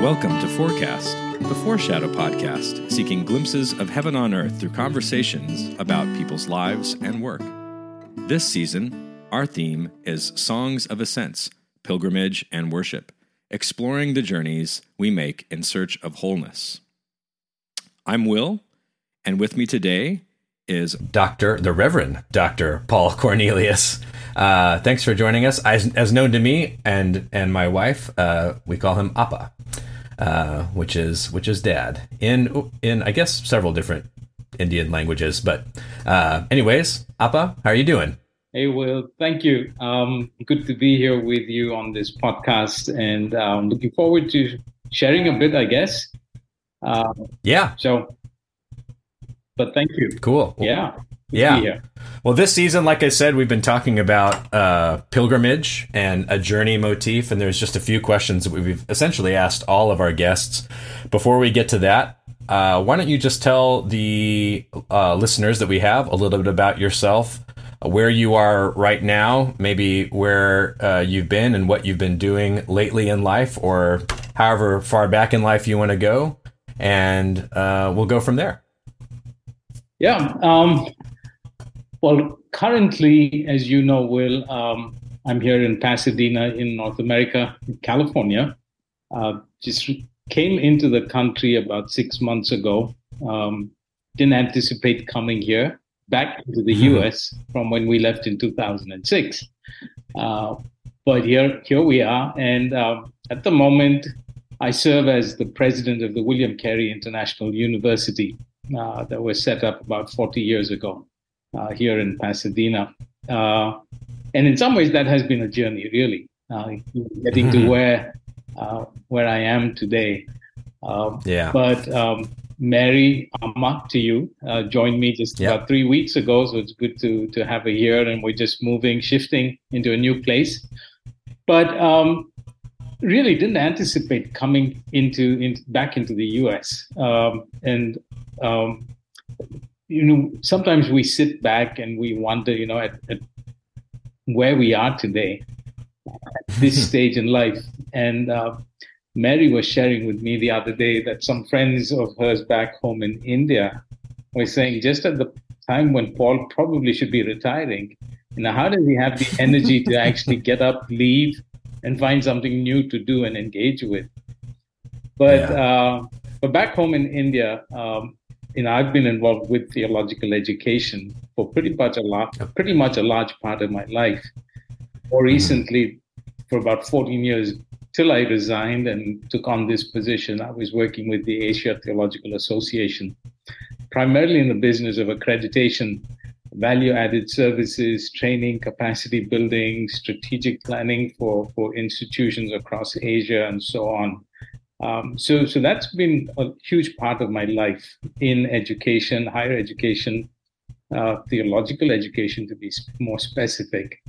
Welcome to Forecast, the Foreshadow podcast, seeking glimpses of heaven on earth through conversations about people's lives and work. This season, our theme is Songs of Ascents, Pilgrimage and Worship, exploring the journeys we make in search of wholeness. I'm Will, and with me today is Dr. the Reverend Dr. Paul Cornelius. Uh, thanks for joining us. As, as, known to me and and my wife, uh, we call him Appa uh, which is which is dad in in I guess several different Indian languages. But uh, anyways, Appa, how are you doing? Hey, Will, thank you. Um, good to be here with you on this podcast, and um, looking forward to sharing a bit. I guess. Uh, yeah. So, but thank you. Cool. Yeah. Yeah. Well, this season, like I said, we've been talking about uh, pilgrimage and a journey motif, and there's just a few questions that we've essentially asked all of our guests. Before we get to that, uh, why don't you just tell the uh, listeners that we have a little bit about yourself, where you are right now, maybe where uh, you've been and what you've been doing lately in life, or however far back in life you want to go, and uh, we'll go from there. Yeah. Um, well, currently, as you know, Will, um, I'm here in Pasadena in North America, California. Uh, just came into the country about six months ago. Um, didn't anticipate coming here back into the mm-hmm. US from when we left in 2006. Uh, but here, here we are. And uh, at the moment, I serve as the president of the William Carey International University uh, that was set up about 40 years ago uh, here in Pasadena. Uh, and in some ways, that has been a journey, really, uh, getting to mm-hmm. where uh, where I am today. Um, yeah. But um, Mary Amma, to you, uh, joined me just yep. about three weeks ago, so it's good to to have her here, and we're just moving, shifting into a new place. But um, really didn't anticipate coming into in, back into the U.S. Um, and um, you know, sometimes we sit back and we wonder, you know, at, at where we are today, at this stage in life. And uh, Mary was sharing with me the other day that some friends of hers back home in India were saying just at the time when Paul probably should be retiring, you know, how does he have the energy to actually get up, leave, and find something new to do and engage with? But yeah. uh, but back home in India, um, you know, I've been involved with theological education for pretty much a lot, pretty much a large part of my life. More mm-hmm. recently, for about 14 years, till I resigned and took on this position, I was working with the Asia Theological Association, primarily in the business of accreditation, value added services, training, capacity building, strategic planning for, for institutions across Asia, and so on. Um, so, so that's been a huge part of my life in education, higher education, uh, theological education, to be more specific.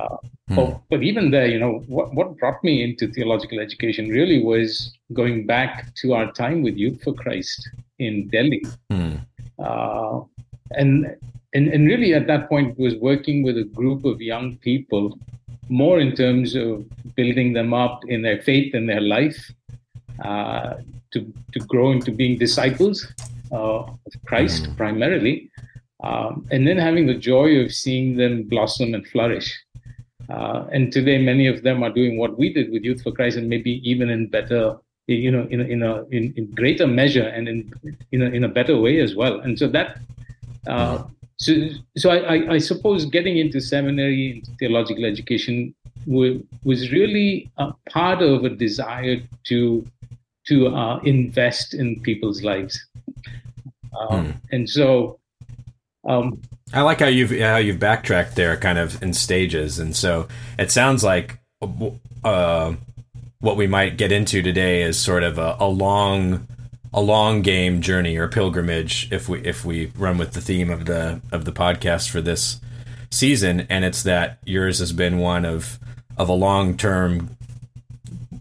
Uh, hmm. but, but, even there, you know, what, what brought me into theological education really was going back to our time with Youth for Christ in Delhi. Hmm. Uh, and, and, and really at that point was working with a group of young people more in terms of building them up in their faith and their life to, to grow into being disciples uh, of Christ mm. primarily, um, and then having the joy of seeing them blossom and flourish. Uh, and today, many of them are doing what we did with Youth for Christ, and maybe even in better, you know, in in a in, in greater measure and in in a, in a better way as well. And so that. Uh, so, so I, I, suppose getting into seminary, into theological education, was, was really a part of a desire to to uh, invest in people's lives. Um. And so, um, I like how you've how you've backtracked there, kind of in stages, and so it sounds like uh, what we might get into today is sort of a, a long a long game journey or pilgrimage if we if we run with the theme of the of the podcast for this season and it's that yours has been one of of a long term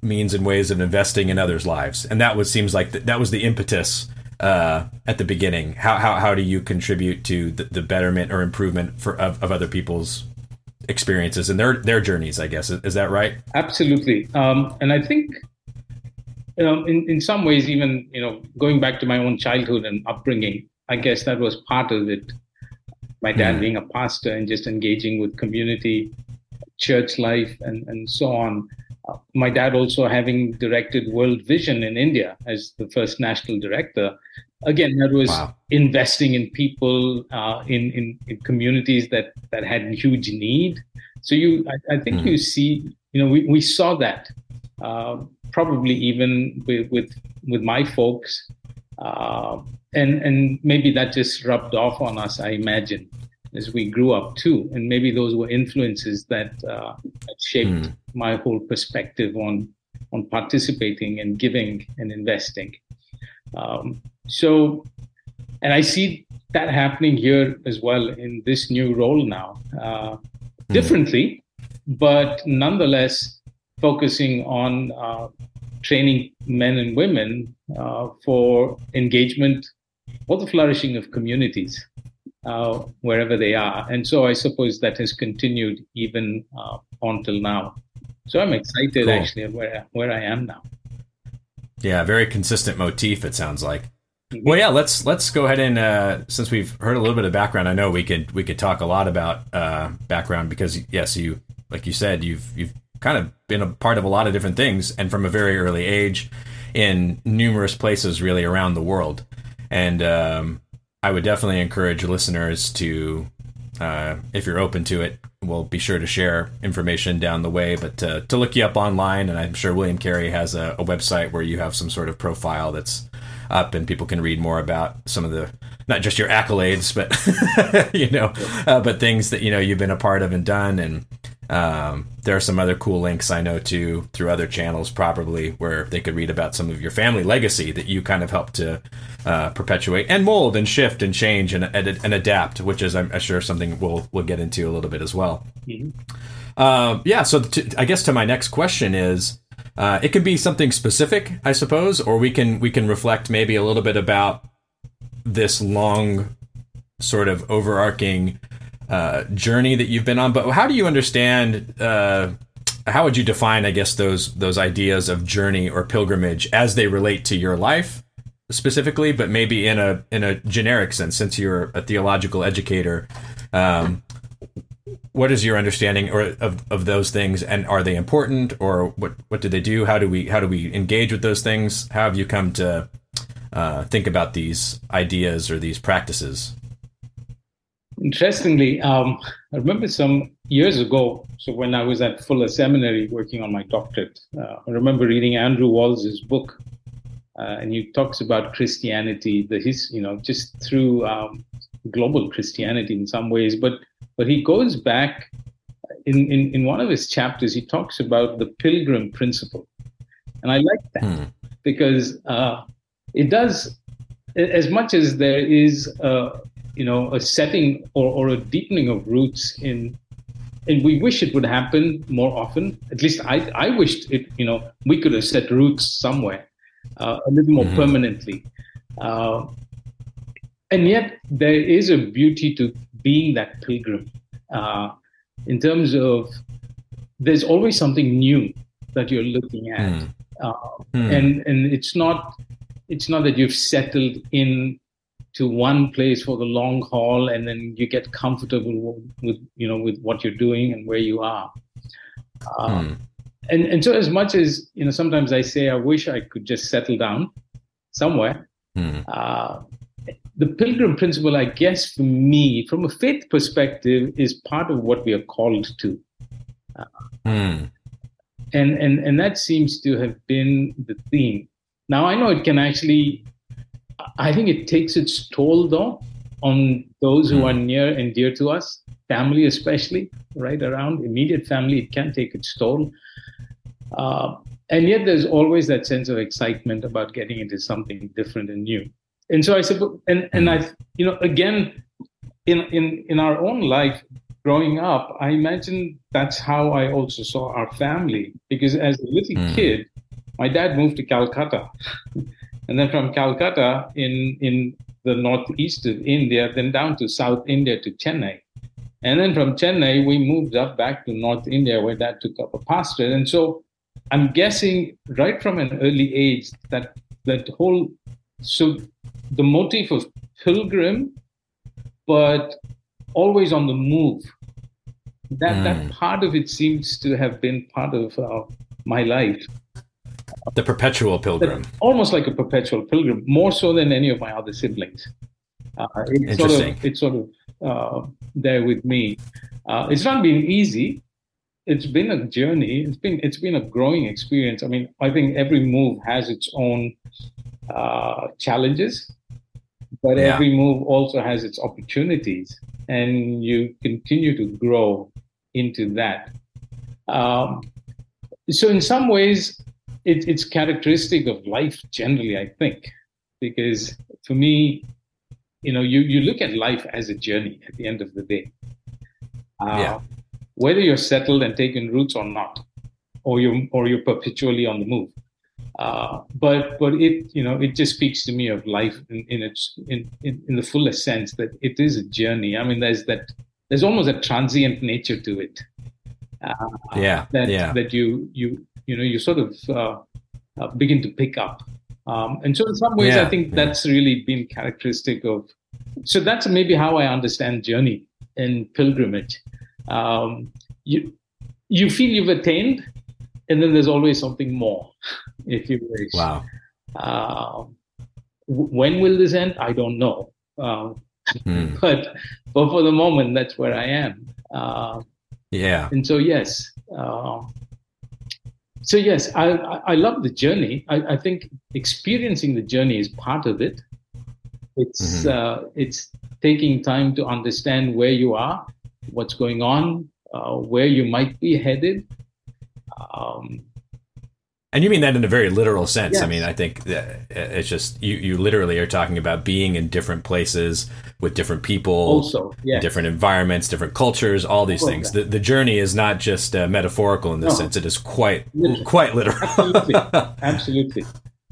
means and ways of investing in others' lives, and that was seems like th- that was the impetus uh, at the beginning. How, how how do you contribute to the, the betterment or improvement for of, of, other people's experiences and their their journeys? I guess is, is that right? Absolutely, um, and I think you know, in, in some ways, even, you know, going back to my own childhood and upbringing, I guess that was part of it. My dad mm. being a pastor and just engaging with community, church life, and, and so on. My dad also having directed World Vision in India as the first national director. Again, that was wow. investing in people, uh, in, in, in communities that that had huge need. So you, I, I think mm. you see, you know, we, we saw that uh, probably even with, with with my folks, uh, and and maybe that just rubbed off on us. I imagine as we grew up too, and maybe those were influences that, uh, that shaped mm. my whole perspective on on participating and giving and investing. Um, so, and I see that happening here as well in this new role now, uh, mm. differently, but nonetheless focusing on uh, training men and women uh, for engagement or the flourishing of communities uh, wherever they are. And so I suppose that has continued even uh, until now. So I'm excited cool. actually where where I am now. Yeah, very consistent motif. It sounds like. Mm-hmm. Well, yeah. Let's let's go ahead and uh, since we've heard a little bit of background, I know we could we could talk a lot about uh, background because yes, you like you said you've you've kind of been a part of a lot of different things and from a very early age in numerous places really around the world. And um, I would definitely encourage listeners to, uh, if you're open to it, we'll be sure to share information down the way, but to, to look you up online. And I'm sure William Carey has a, a website where you have some sort of profile that's up and people can read more about some of the not just your accolades but you know uh, but things that you know you've been a part of and done and um, there are some other cool links I know too through other channels, probably where they could read about some of your family legacy that you kind of helped to uh, perpetuate and mold and shift and change and, and, and, adapt, which is I'm sure something we'll we'll get into a little bit as well. Mm-hmm. Uh, yeah, so to, I guess to my next question is, uh, it can be something specific, I suppose, or we can we can reflect maybe a little bit about this long sort of overarching uh, journey that you've been on. But how do you understand? Uh, how would you define, I guess, those those ideas of journey or pilgrimage as they relate to your life specifically, but maybe in a in a generic sense, since you're a theological educator. Um, what is your understanding or of, of those things and are they important or what what do they do how do we how do we engage with those things how have you come to uh, think about these ideas or these practices Interestingly, um, I remember some years ago, so when I was at Fuller Seminary working on my doctorate, uh, I remember reading Andrew Walls's book, uh, and he talks about Christianity, the his, you know, just through um, global Christianity in some ways, but but he goes back in, in in one of his chapters. He talks about the pilgrim principle, and I like that hmm. because uh, it does as much as there is a, you know a setting or, or a deepening of roots in and we wish it would happen more often at least i i wished it you know we could have set roots somewhere uh, a little more mm-hmm. permanently uh, and yet there is a beauty to being that pilgrim uh, in terms of there's always something new that you're looking at mm. Mm. and and it's not it's not that you've settled in to one place for the long haul and then you get comfortable with you know with what you're doing and where you are um, hmm. and and so as much as you know sometimes i say i wish i could just settle down somewhere hmm. uh, the pilgrim principle i guess for me from a faith perspective is part of what we are called to uh, hmm. and and and that seems to have been the theme now i know it can actually I think it takes its toll, though, on those who hmm. are near and dear to us, family especially, right around immediate family. It can take its toll. Uh, and yet, there's always that sense of excitement about getting into something different and new. And so I suppose, and and I, you know, again, in in in our own life, growing up, I imagine that's how I also saw our family. Because as a little mm. kid, my dad moved to Calcutta. and then from Calcutta in in the northeast of India, then down to South India to Chennai. And then from Chennai, we moved up back to North India, where Dad took up a pastorate. And so I'm guessing right from an early age that that whole so the motif of pilgrim, but always on the move. That mm. that part of it seems to have been part of uh, my life. The perpetual pilgrim, almost like a perpetual pilgrim, more so than any of my other siblings. Uh, it's sort of it's sort of uh, there with me. Uh, it's not been easy. It's been a journey. It's been it's been a growing experience. I mean, I think every move has its own uh, challenges, but yeah. every move also has its opportunities, and you continue to grow into that. Um, so, in some ways, it, it's characteristic of life generally. I think because for me, you know, you you look at life as a journey at the end of the day. Uh, yeah. Whether you're settled and taking roots or not, or you're, or you're perpetually on the move. Uh, but but it you know it just speaks to me of life in, in its in, in, in the fullest sense that it is a journey. I mean, there's that there's almost a transient nature to it. Uh, yeah, that yeah. that you you you know you sort of uh, uh begin to pick up. Um, and so in some ways, yeah, I think yeah. that's really been characteristic of. So that's maybe how I understand journey and pilgrimage. Um, you you feel you've attained, and then there's always something more, if you wish. Wow. Uh, when will this end? I don't know. Uh, mm. But but for the moment, that's where I am. Uh, yeah. And so yes. So yes, I, I love the journey. I, I, think experiencing the journey is part of it. It's mm-hmm. uh, it's taking time to understand where you are, what's going on, uh, where you might be headed, um, and you mean that in a very literal sense. Yes. I mean, I think it's just you, you literally are talking about being in different places with different people, also, different environments, different cultures, all these all things. The, the journey is not just uh, metaphorical in this no. sense; it is quite literal. quite literal. Absolutely, absolutely,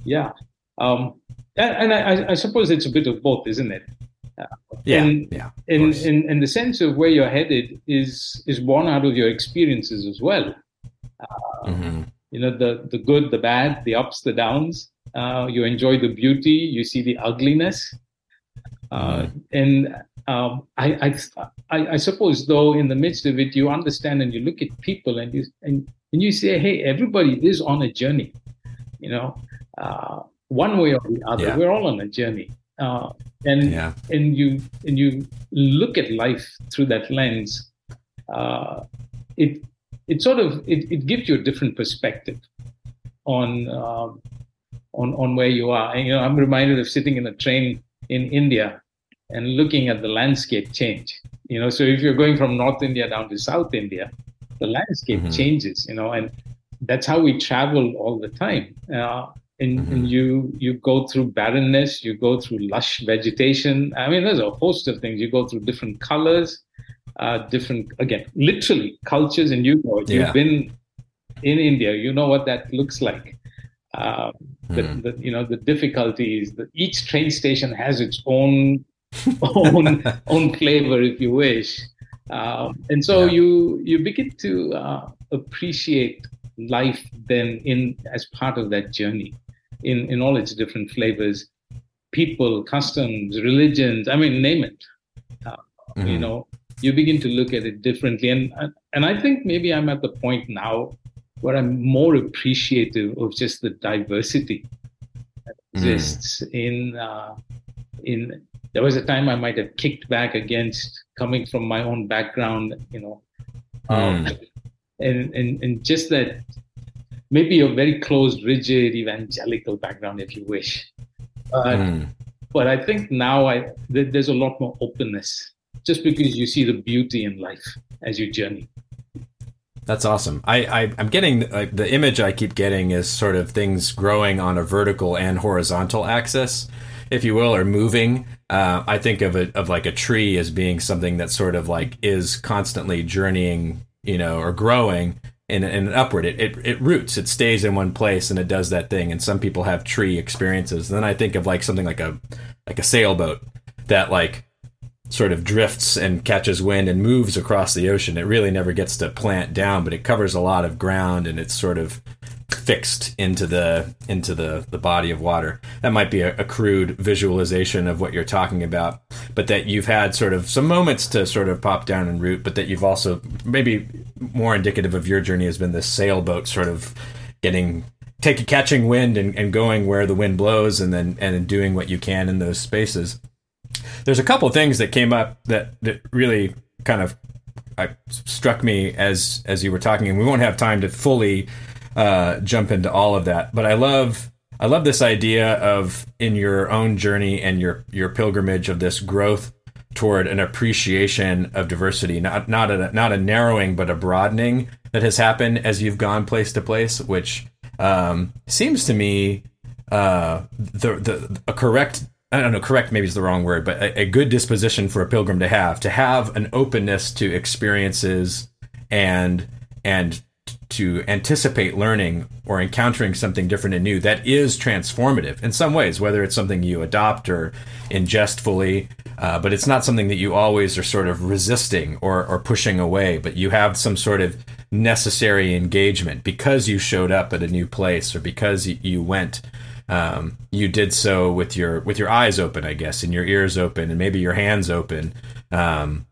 yeah. Um, and, and I, I, suppose it's a bit of both, isn't it? Uh, yeah, in, yeah. In, in in the sense of where you're headed is is born out of your experiences as well. Uh, mm-hmm. You know, the, the good, the bad, the ups, the downs. Uh, you enjoy the beauty, you see the ugliness. Uh. And um, I, I, I, suppose, though, in the midst of it, you understand and you look at people and you, and, and you say, hey, everybody is on a journey. You know, uh, one way or the other, yeah. we're all on a journey. Uh, and yeah. and you and you look at life through that lens. Uh, it it sort of it, it gives you a different perspective on um, on on where you are. And, you know, I'm reminded of sitting in a train in India and looking at the landscape change. You know, so if you're going from North India down to South India, the landscape mm-hmm. changes. You know, and that's how we travel all the time. Uh, and, mm-hmm. and, you you go through barrenness, you go through lush vegetation. I mean, there's a host of things. You go through different colors uh, different again literally cultures and you know you've been in india you know what that looks like uh, the, mm. the, you know the difficulties that each train station has its own own own flavor if you wish um, and so yeah. you you begin to uh, appreciate life then in as part of that journey in in all its different flavors people customs religions i mean name it uh, mm-hmm. you know you begin to look at it differently. And and I think maybe I'm at the point now where I'm more appreciative of just the diversity that mm. exists in uh, in. There was a time I might have kicked back against coming from my own background, you know, um, mm. and and and just that maybe a very closed, rigid evangelical background, if you wish. But, mm. but I think now I there's a lot more openness just because you see the beauty in life as you journey. That's awesome. I, I am getting uh, the image I keep getting is sort of things growing on a vertical and horizontal axis, if you will, or moving. Uh, I think of it of like a tree as being something that sort of like is constantly journeying, you know, or growing in, in upward. It, it it roots. It stays in one place and it does that thing. And some people have tree experiences. And then I think of like something like a like a sailboat that like sort of drifts and catches wind and moves across the ocean. It really never gets to plant down, but it covers a lot of ground and it's sort of fixed into the into the the body of water. That might be a, a, crude visualization of what you're talking about, but that you've had sort of some moments to sort of pop down and root, but that you've also maybe more indicative of your journey has been this sailboat sort of getting taking catching wind and, and going where the wind blows and then and doing what you can in those spaces. There's a couple of things that came up that that really kind of I, struck me as as you were talking, and we won't have time to fully uh, jump into all of that. But I love I love this idea of in your own journey and your your pilgrimage of this growth toward an appreciation of diversity, not not a not a narrowing but a broadening that has happened as you've gone place to place, which um, seems to me uh, the the a correct I don't know, correct maybe is the wrong word, but a, a, good disposition for a pilgrim to have, to have an openness to experiences and and to anticipate learning or encountering something different and new that is transformative in some ways, whether it's something you adopt or ingest fully, uh, but it's not something that you always are sort of resisting or, or pushing away, but you have some sort of necessary engagement because you showed up at a new place or because you, you went um, you did so with your with your eyes open, I guess, and your ears open, and maybe your hands open. Um,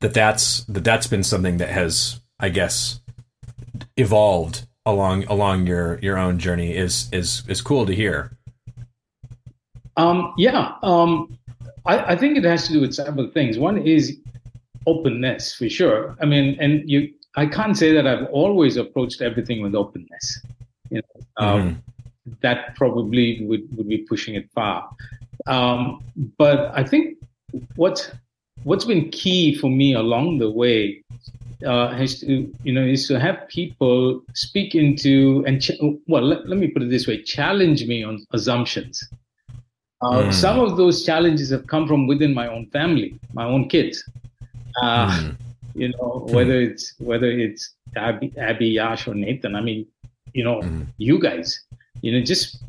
that that's that that's been something that has, I guess, evolved along along your your own journey is is is cool to hear. Um, yeah, um, I, I think it has to do with several things. One is openness for sure. I mean, and you, I can't say that I've always approached everything with openness. You know, um, mm-hmm that probably would, would be pushing it far. Um, but I think what's what's been key for me along the way uh, has to you know is to have people speak into and ch- well let, let, me put it this way challenge me on assumptions. Uh, mm. Some of those challenges have come from within my own family, my own kids. Uh, mm. You know whether mm. it's whether it's Abby, Abby, Yash, or Nathan. I mean, you know, mm. you guys you know, just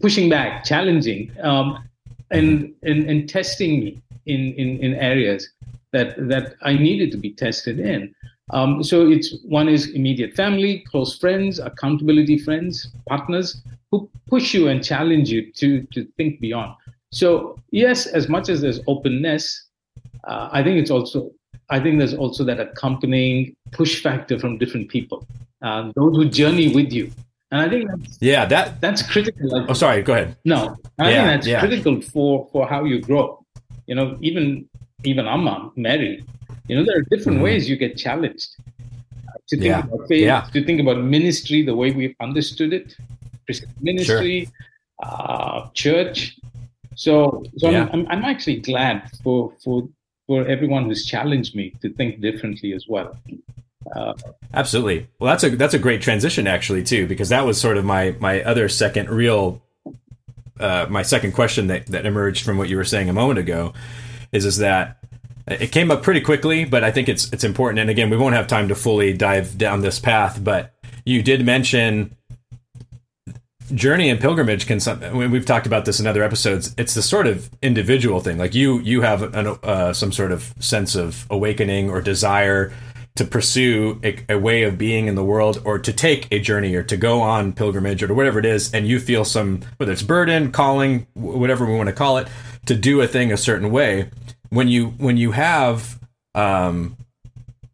pushing back, challenging, um, and, and and testing me in, in in areas that that I needed to be tested in. Um, so it's one is immediate family, close friends, accountability friends, partners who push you and challenge you to to think beyond. So yes, as much as there's openness, uh, I think it's also I think there's also that accompanying push factor from different people, uh, those who journey with you and I think that's, yeah, that that's critical. Oh, sorry. Go ahead. No, I yeah, think that's yeah. critical for for how you grow. You know, even even Amma, Mary. You know, there are different mm-hmm. ways you get challenged to think yeah. about faith, to think about ministry the way we've understood it, ministry, sure. uh, church. So, so yeah. I'm, I'm actually glad for for for everyone who's challenged me to think differently as well. Uh, Absolutely. Well, that's a that's a great transition actually too, because that was sort of my my other second real uh, my second question that that emerged from what you were saying a moment ago is is that it came up pretty quickly, but I think it's it's important. And again, we won't have time to fully dive down this path, but you did mention journey and pilgrimage can we've talked about this in other episodes it's the sort of individual thing like you you have an, uh, some sort of sense of awakening or desire to pursue a, a, way of being in the world or to take a journey or to go on pilgrimage or whatever it is and you feel some whether it's burden calling whatever we want to call it to do a thing a certain way when you when you have um,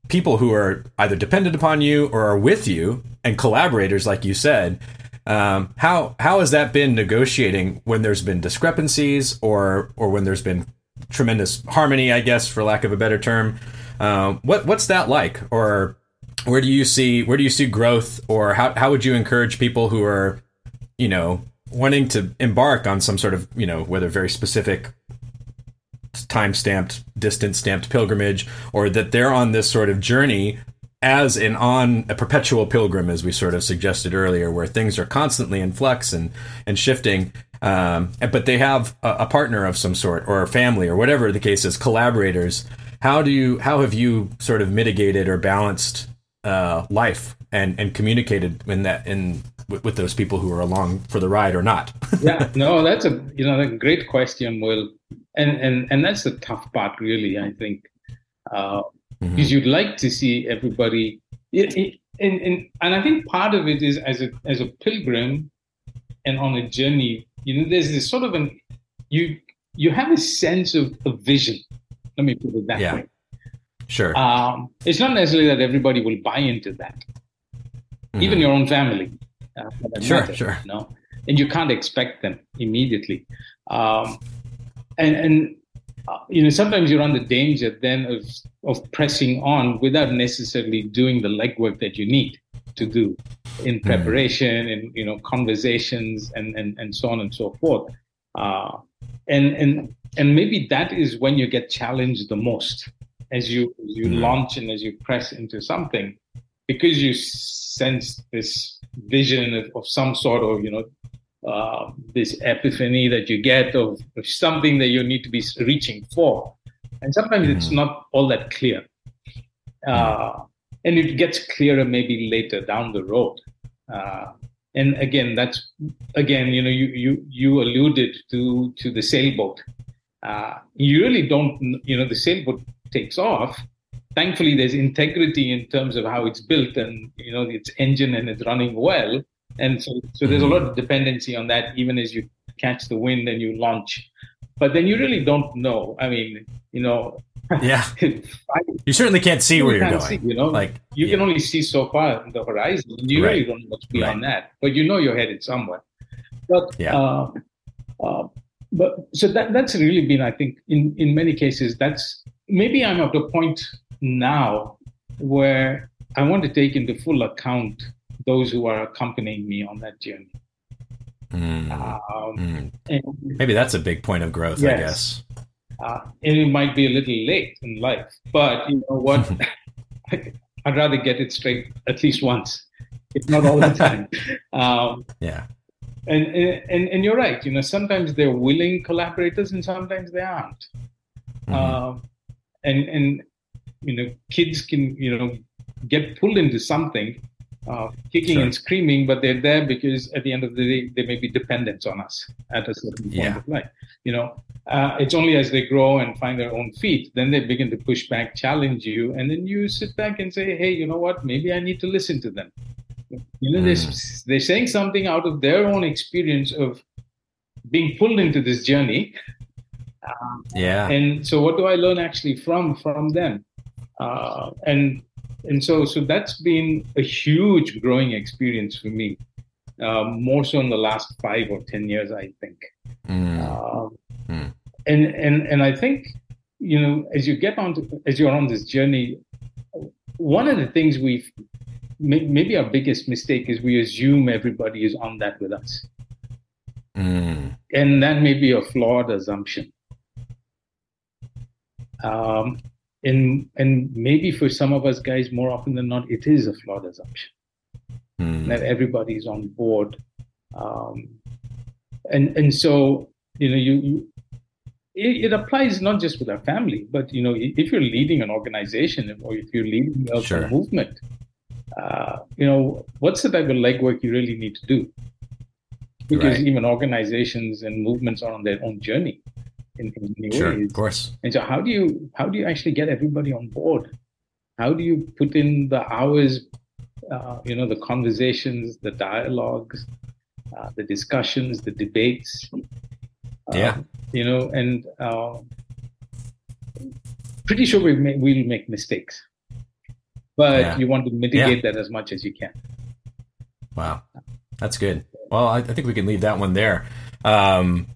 people who are either dependent upon you or are with you and collaborators like you said um, how how has that been negotiating when there's been discrepancies or or when there's been tremendous harmony i guess for lack of a better term um, what what's that like, or where do you see where do you see growth, or how how would you encourage people who are, you know, wanting to embark on some sort of you know whether very specific time stamped, distance stamped pilgrimage, or that they're on this sort of journey as in on a perpetual pilgrim, as we sort of suggested earlier, where things are constantly in flux and and shifting. Um, but they have a, a, partner of some sort, or a family, or whatever the case is, collaborators how do you how have you sort of mitigated or balanced uh, life and and communicated in that in with, with, those people who are along for the ride or not? yeah, no, that's a you know a great question, Will, and and and that's the tough part, really. I think uh, mm-hmm. because you'd like to see everybody. It, it, and, and and I think part of it is as a as a pilgrim and on a journey, you know, there's this sort of an you you have a sense of a vision. Let me put it that yeah. way. Sure. Um, it's not necessarily that everybody will buy into that, mm-hmm. even your own family. Uh, sure, matter, sure. You know? and you can't expect them immediately. Um, and and uh, you know sometimes you run the danger then of of pressing on without necessarily doing the legwork that you need to do in mm-hmm. preparation and you know conversations and and and so on and so forth. Uh, and and and maybe that is when you get challenged the most as you as you mm. launch and as you press into something because you sense this vision of, of some sort of you know uh, this epiphany that you get of, of, something that you need to be reaching for and sometimes mm. it's hmm. not all that clear uh, and it gets clearer maybe later down the road uh, and again that's again you know you you you alluded to to the sailboat uh, you really don't you know the sailboat takes off. Thankfully there's integrity in terms of how it's built and you know its engine and it's running well. And so so there's a lot of dependency on that even as you catch the wind and you launch. But then you really don't know. I mean you know yeah. you certainly can't see you where you're going. see, you know like you yeah. can only see so far the horizon. You right. really don't know what's beyond right. that but you know you're headed somewhere. But yeah. uh, uh, but so that that's really been i think in in many cases that's maybe i'm at a point now where i want to take into full account those who are accompanying me on that journey mm. Um, mm. maybe that's a big point of growth yes. i guess uh, and it might be a little late in life, but you know what? I'd rather get it straight at least once, if not all the time. Um, yeah. And, and and you're right. You know, sometimes they're willing collaborators, and sometimes they aren't. Mm-hmm. Uh, and and you know, kids can you know get pulled into something, uh, kicking sure. and screaming, but they're there because at the end of the day, they may be dependents on us at a certain point yeah. of life. You know, uh, it's only as they grow and find their own feet, then they begin to push back, challenge you, and then you sit back and say, "Hey, you know what? Maybe I need to listen to them." You know, they're, hmm. they're saying something out of their own experience of being pulled into this journey. Uh, yeah. And so, what do I learn actually from from them? Uh, and and so so that's been a huge growing experience for me um, more so in the last five or ten years i think mm. Um, mm. and and and i think you know as you get on to, as you're on this journey one of the things we've maybe our biggest mistake is we assume everybody is on that with us mm. and that may be a flawed assumption um, and and maybe for some of us guys more often than not it is a flawed assumption mm. that everybody's on board um, and and so you know you, you it, it, applies not just with our family but you know if you're leading an organization or if you're leading a sure. movement uh, you know what's the type of legwork you really need to do because right. even organizations and movements are on their own journey in, in many sure, ways. Of course. And so how do you how do you actually get everybody on board? How do you put in the hours, uh, you know, the conversations, the dialogues, uh, the discussions, the debates? Uh, yeah. You know, and uh, pretty sure we we'll make mistakes, but yeah. you want to mitigate yeah. that as much as you can. Wow, that's good. Well, I, I think we can leave that one there. Um,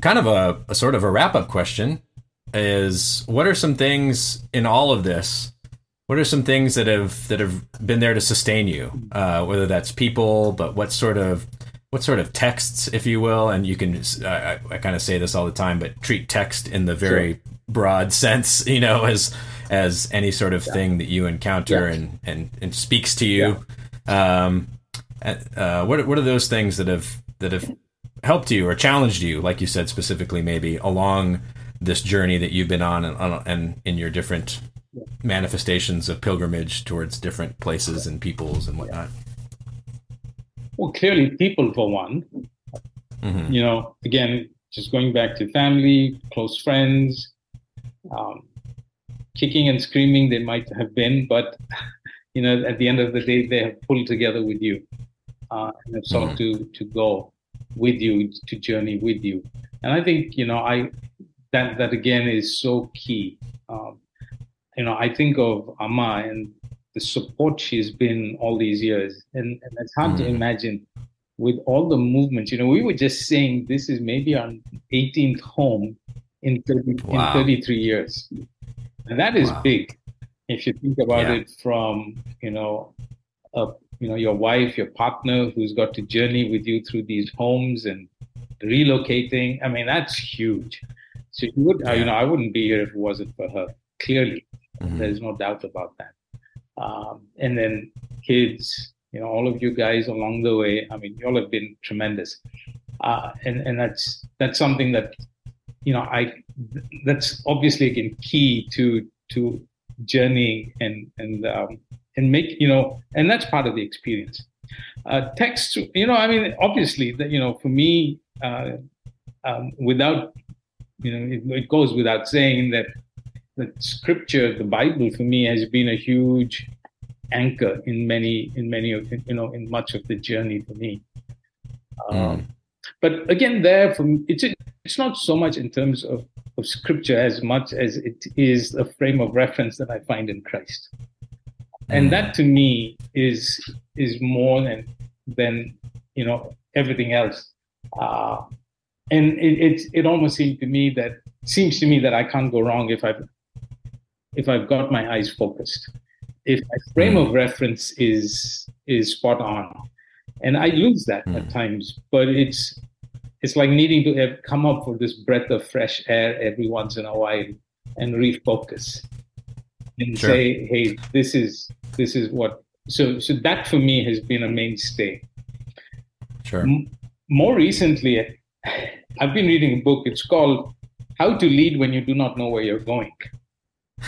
kind of a, a sort of a wrap up question is what are some things in all of this what are some things that have that have been there to sustain you uh, whether that's people but what sort of what sort of texts if you will and you can uh, I, I kind of say this all the time but treat text in the very sure. broad sense you know as as any sort of yeah. thing that you encounter yeah. and, and and speaks to you yeah. um uh, what what are those things that have that have helped you or challenged you, like you said specifically, maybe along this journey that you've been on and, and in your different manifestations of pilgrimage towards different places and peoples and whatnot? Well, clearly, people for one. Mm-hmm. You know, again, just going back to family, close friends, um, kicking and screaming they might have been, but you know, at the end of the day, they have pulled together with you uh, and have sought mm. to to go with you, to journey with you. And I think, you know, I that that again is so key. Um, you know, I think of Amma and the support she's been all these years, and, and it's hard mm. to imagine with all the movements. You know, we were just saying this is maybe our 18th home in 30, wow. in 33 years, and that is wow. big. If you think about yeah. it from you know, a, you know your wife, your partner who's got to journey with you through these homes and relocating. I mean, that's huge. So you would, yeah. you know, I wouldn't be here if it wasn't for her. Clearly, mm-hmm. there's no doubt about that. Um, and then kids, you know, all of you guys along the way. I mean, you all have been tremendous, uh, and and that's that's something that, you know, I that's obviously again key to to journey and and um, and make you know, and that's part of the experience. Uh, text, you know, I mean, obviously, that you know, for me, uh, um, without you know, it, it, goes without saying that the scripture, the Bible, for me has been a huge anchor in many, in many of you know, in much of the journey for me. Um, mm. But again, there for me, it's it's not so much in terms of, of scripture as much as it is a frame of reference that I find in Christ, and mm. that to me is is more than than you know everything else. Uh, and it, it it almost seems to me that seems to me that I can't go wrong if I've if I've got my eyes focused, if my frame mm. of reference is is spot on, and I lose that mm. at times. But it's it's like needing to have come up for this breath of fresh air every once in a while and refocus and sure. say, hey, this is this is what. So so that for me has been a mainstay. Sure. M- more recently, I've been reading a book. It's called How to Lead When You Do Not Know Where You're Going.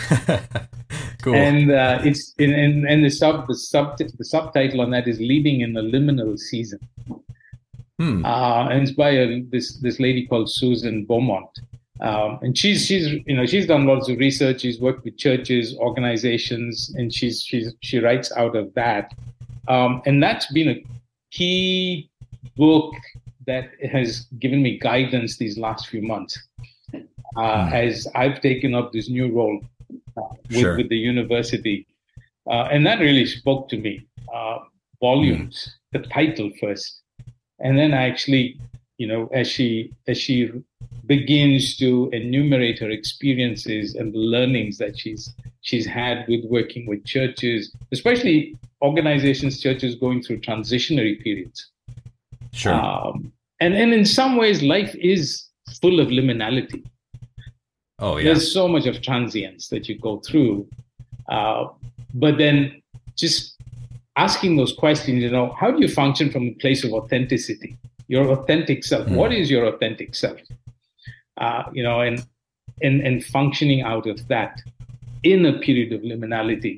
cool. And uh, it's in, in, and the sub the sub the subtitle on that is leading in the liminal season. Hmm. Uh, and it's by a, this this lady called Susan Beaumont. Um, and she's she's you know she's done lots of research. She's worked with churches, organizations, and she's she's she writes out of that. Um, and that's been a key book that has given me guidance these last few months uh, mm. as I've taken up this new role uh, with, sure. with, the university. Uh, and that really spoke to me. Uh, volumes, mm. the title first. And then actually, you know, as she as she begins to enumerate her experiences and the learnings that she's she's had with working with churches, especially organizations, churches going through transitionary periods. Sure. Um, and and in some ways life is full of liminality oh yeah there's so much of transience that you go through uh, but then just asking those questions you know how do you function from a place of authenticity your authentic self mm. what is your authentic self uh, you know and and and functioning out of that in a period of liminality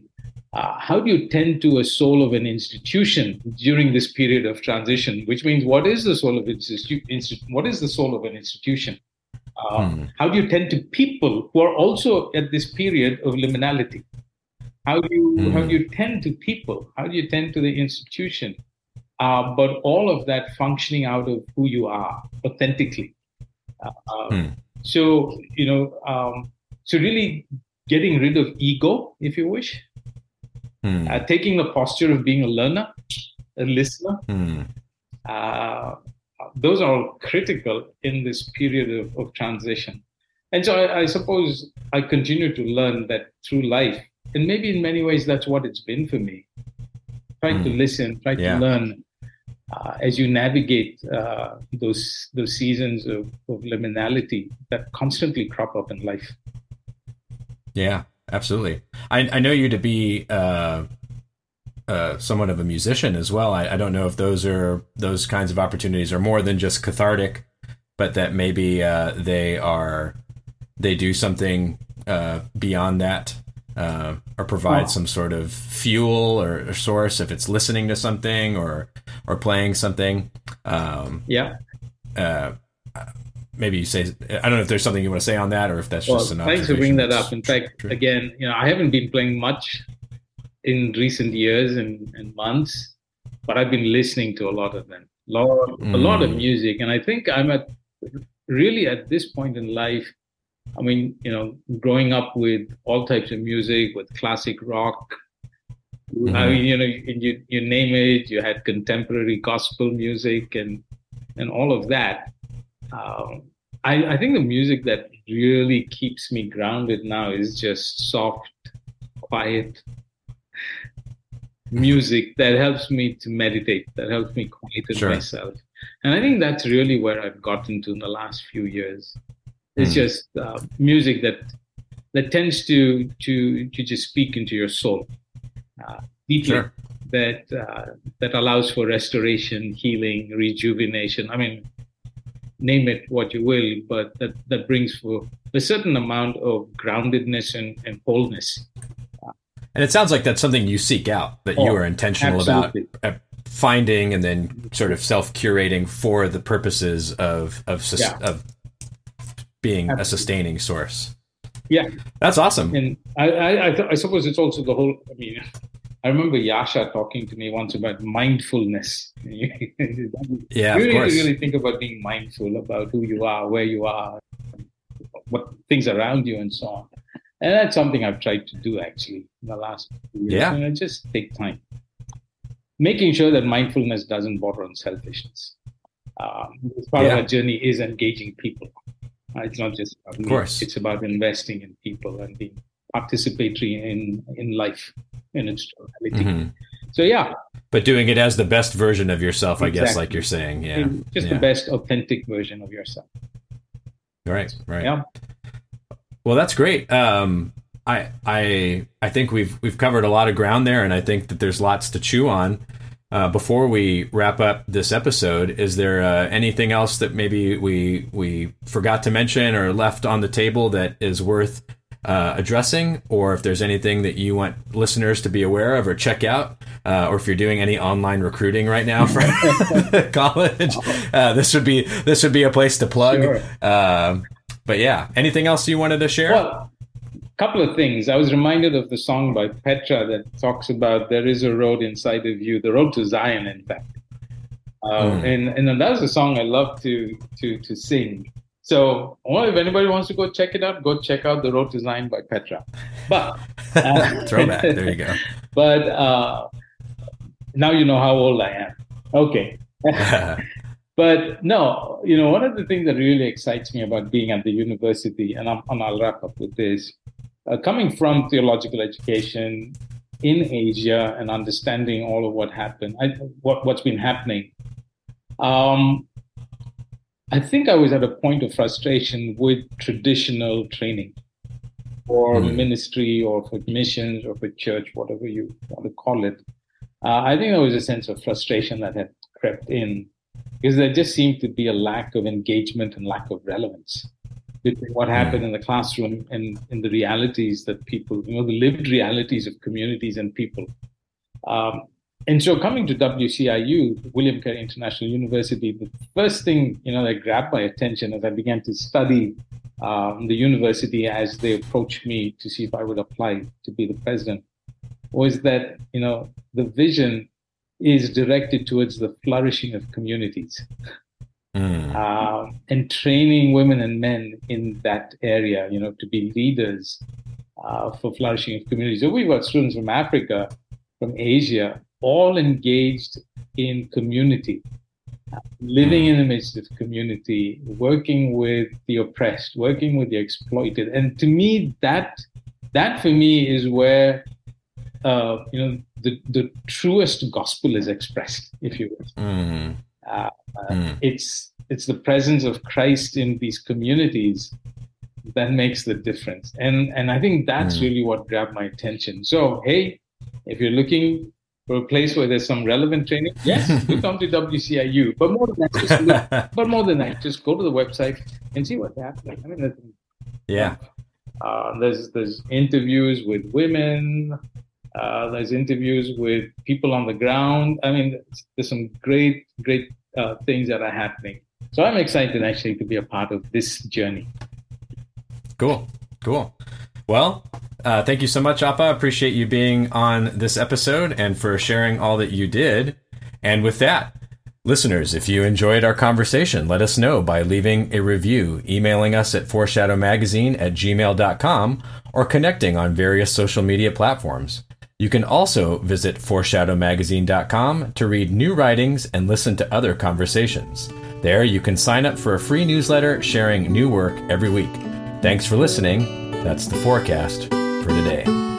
uh, how do you tend to a soul of an institution during this period of transition? Which means, what is the soul of institu- institu- What is the soul of an institution? Uh, hmm. How do you tend to people who are also at this period of liminality? How do you hmm. how do you tend to people? How do you tend to the institution? Uh, but all of that functioning out of who you are authentically. Uh, hmm. So you know, um, so really getting rid of ego, if you wish, mm. uh, taking the posture of being a learner, a listener. Mm. Uh, those are all critical in this period of, of transition. And so I, I, suppose I continue to learn that through life. And maybe in many ways, that's what it's been for me. Try mm. to hmm. listen, try yeah. to learn uh, as you navigate uh, those those seasons of, of liminality that constantly crop up in life. Yeah, absolutely. I, I know you to be uh, uh, somewhat of a musician as well. I, I don't know if those are those kinds of opportunities are more than just cathartic, but that maybe uh, they are they do something uh, beyond that. Uh, or provide oh. some sort of fuel or, or, source if it's listening to something or or playing something. Um, yeah. Uh, maybe you say I don't know if there's something you want to say on that or if that's well, just an thanks for bringing that up. In fact, again, you know, I haven't been playing much in recent years and, and months, but I've been listening to a lot of them, lot, mm. a lot of mm. music, and I think I'm at really at this point in life. I mean, you know, growing up with all types of music, with classic rock. Mm-hmm. I mean, you know, you you name it. You had contemporary gospel music and and all of that. Um, I, I think the music that really keeps me grounded now is just soft, quiet music that helps me to meditate, that helps me quieten sure. myself. And I think that's really where I've gotten to in the last few years. It's mm. just uh, music that that tends to to to just speak into your soul uh, deeply. Sure. That uh, that allows for restoration, healing, rejuvenation. I mean, name it what you will, but that, that brings for a certain amount of groundedness and, and wholeness. And it sounds like that's something you seek out, that oh, you are intentional absolutely. about finding and then sort of self curating for the purposes of of, sus- yeah. of being absolutely. a sustaining source. Yeah, that's awesome. And I I, I, th- I suppose it's also the whole. I mean, I remember Yasha talking to me once about mindfulness. yeah, really, course. really think about being mindful about who you are, where you are, what things around you, and so on. And that's something I've tried to do actually in the last years. Yeah. And just take time. Making sure that mindfulness doesn't border on selfishness. Um, part yeah. of our journey is engaging people. Uh, it's not just about of course. It's about investing in people and being participatory in in life in its totality. Mm-hmm. So yeah, but doing it as the best version of yourself, exactly. I guess, like you're saying, yeah, just yeah. the best authentic version of yourself. Right, right. Yeah. Well, that's great. Um, I I I think we've we've covered a lot of ground there, and I think that there's lots to chew on. Uh, before we wrap up this episode, is there uh, anything else that maybe we we forgot to mention or left on the table that is worth uh, addressing, or if there's anything that you want listeners to be aware of or check out, uh, or if you're doing any online recruiting right now for college, uh, this would be this would be a place to plug. Sure. Um, but yeah, anything else you wanted to share? Well, couple of things. I was reminded of the song by Petra that talks about there is a road inside of you, the road to Zion, in fact. mm. And and that's a song I love to to to sing. So, well, if anybody wants to go check it out, go check out the road to Zion by Petra. But uh, throwback, there you go. But uh, now you know how old I am. Okay. but no, you know, one of the things that really excites me about being at the university, and, i will wrap up with this, uh, coming from theological education in Asia and understanding all of what happened, I, what what's been happening. Um, I think I was at a point of frustration with traditional training for mm. ministry or for missions or for church, whatever you want to call it. Uh, I think there was a sense of frustration that had crept in because there just seemed to be a lack of engagement and lack of relevance between what happened in the classroom and in the realities that people, you know, the lived realities of communities and people. Um, and so coming to WCIU, William Carey International University, the first thing you know that grabbed my attention as I began to study um, the university as they approached me to see if I would apply to be the president was that you know the vision is directed towards the flourishing of communities mm. uh, and training women and men in that area, you know, to be leaders uh, for flourishing of communities. So we've got students from Africa, from Asia, all engaged in community, living in the midst of community, working with the oppressed, working with the exploited. And to me, that that for me is where uh, you know the, the truest gospel is expressed, if you will. Mm. Uh, mm. It's it's the presence of Christ in these communities that makes the difference, and and I think that's mm. really what grabbed my attention. So hey, if you're looking for a place where there's some relevant training, yes, you come to WCIU. But more than that, just look, but more than that, just go to the website and see what's happening. I mean, yeah, uh, there's there's interviews with women. Uh, there's interviews with people on the ground. I mean, there's some great, great uh, things that are happening. So I'm excited actually to be a part of this journey. Cool, cool. Well, Uh, thank you so much, Appa. Appreciate you being on this episode and for sharing all that you did. And with that, listeners, if you enjoyed our conversation, let us know by leaving a review, emailing us at foreshadowmagazine at gmail.com, or connecting on various social media platforms. You can also visit foreshadowmagazine.com to read new writings and listen to other conversations. There, you can sign up for a free newsletter sharing new work every week. Thanks for listening. That's the forecast for today.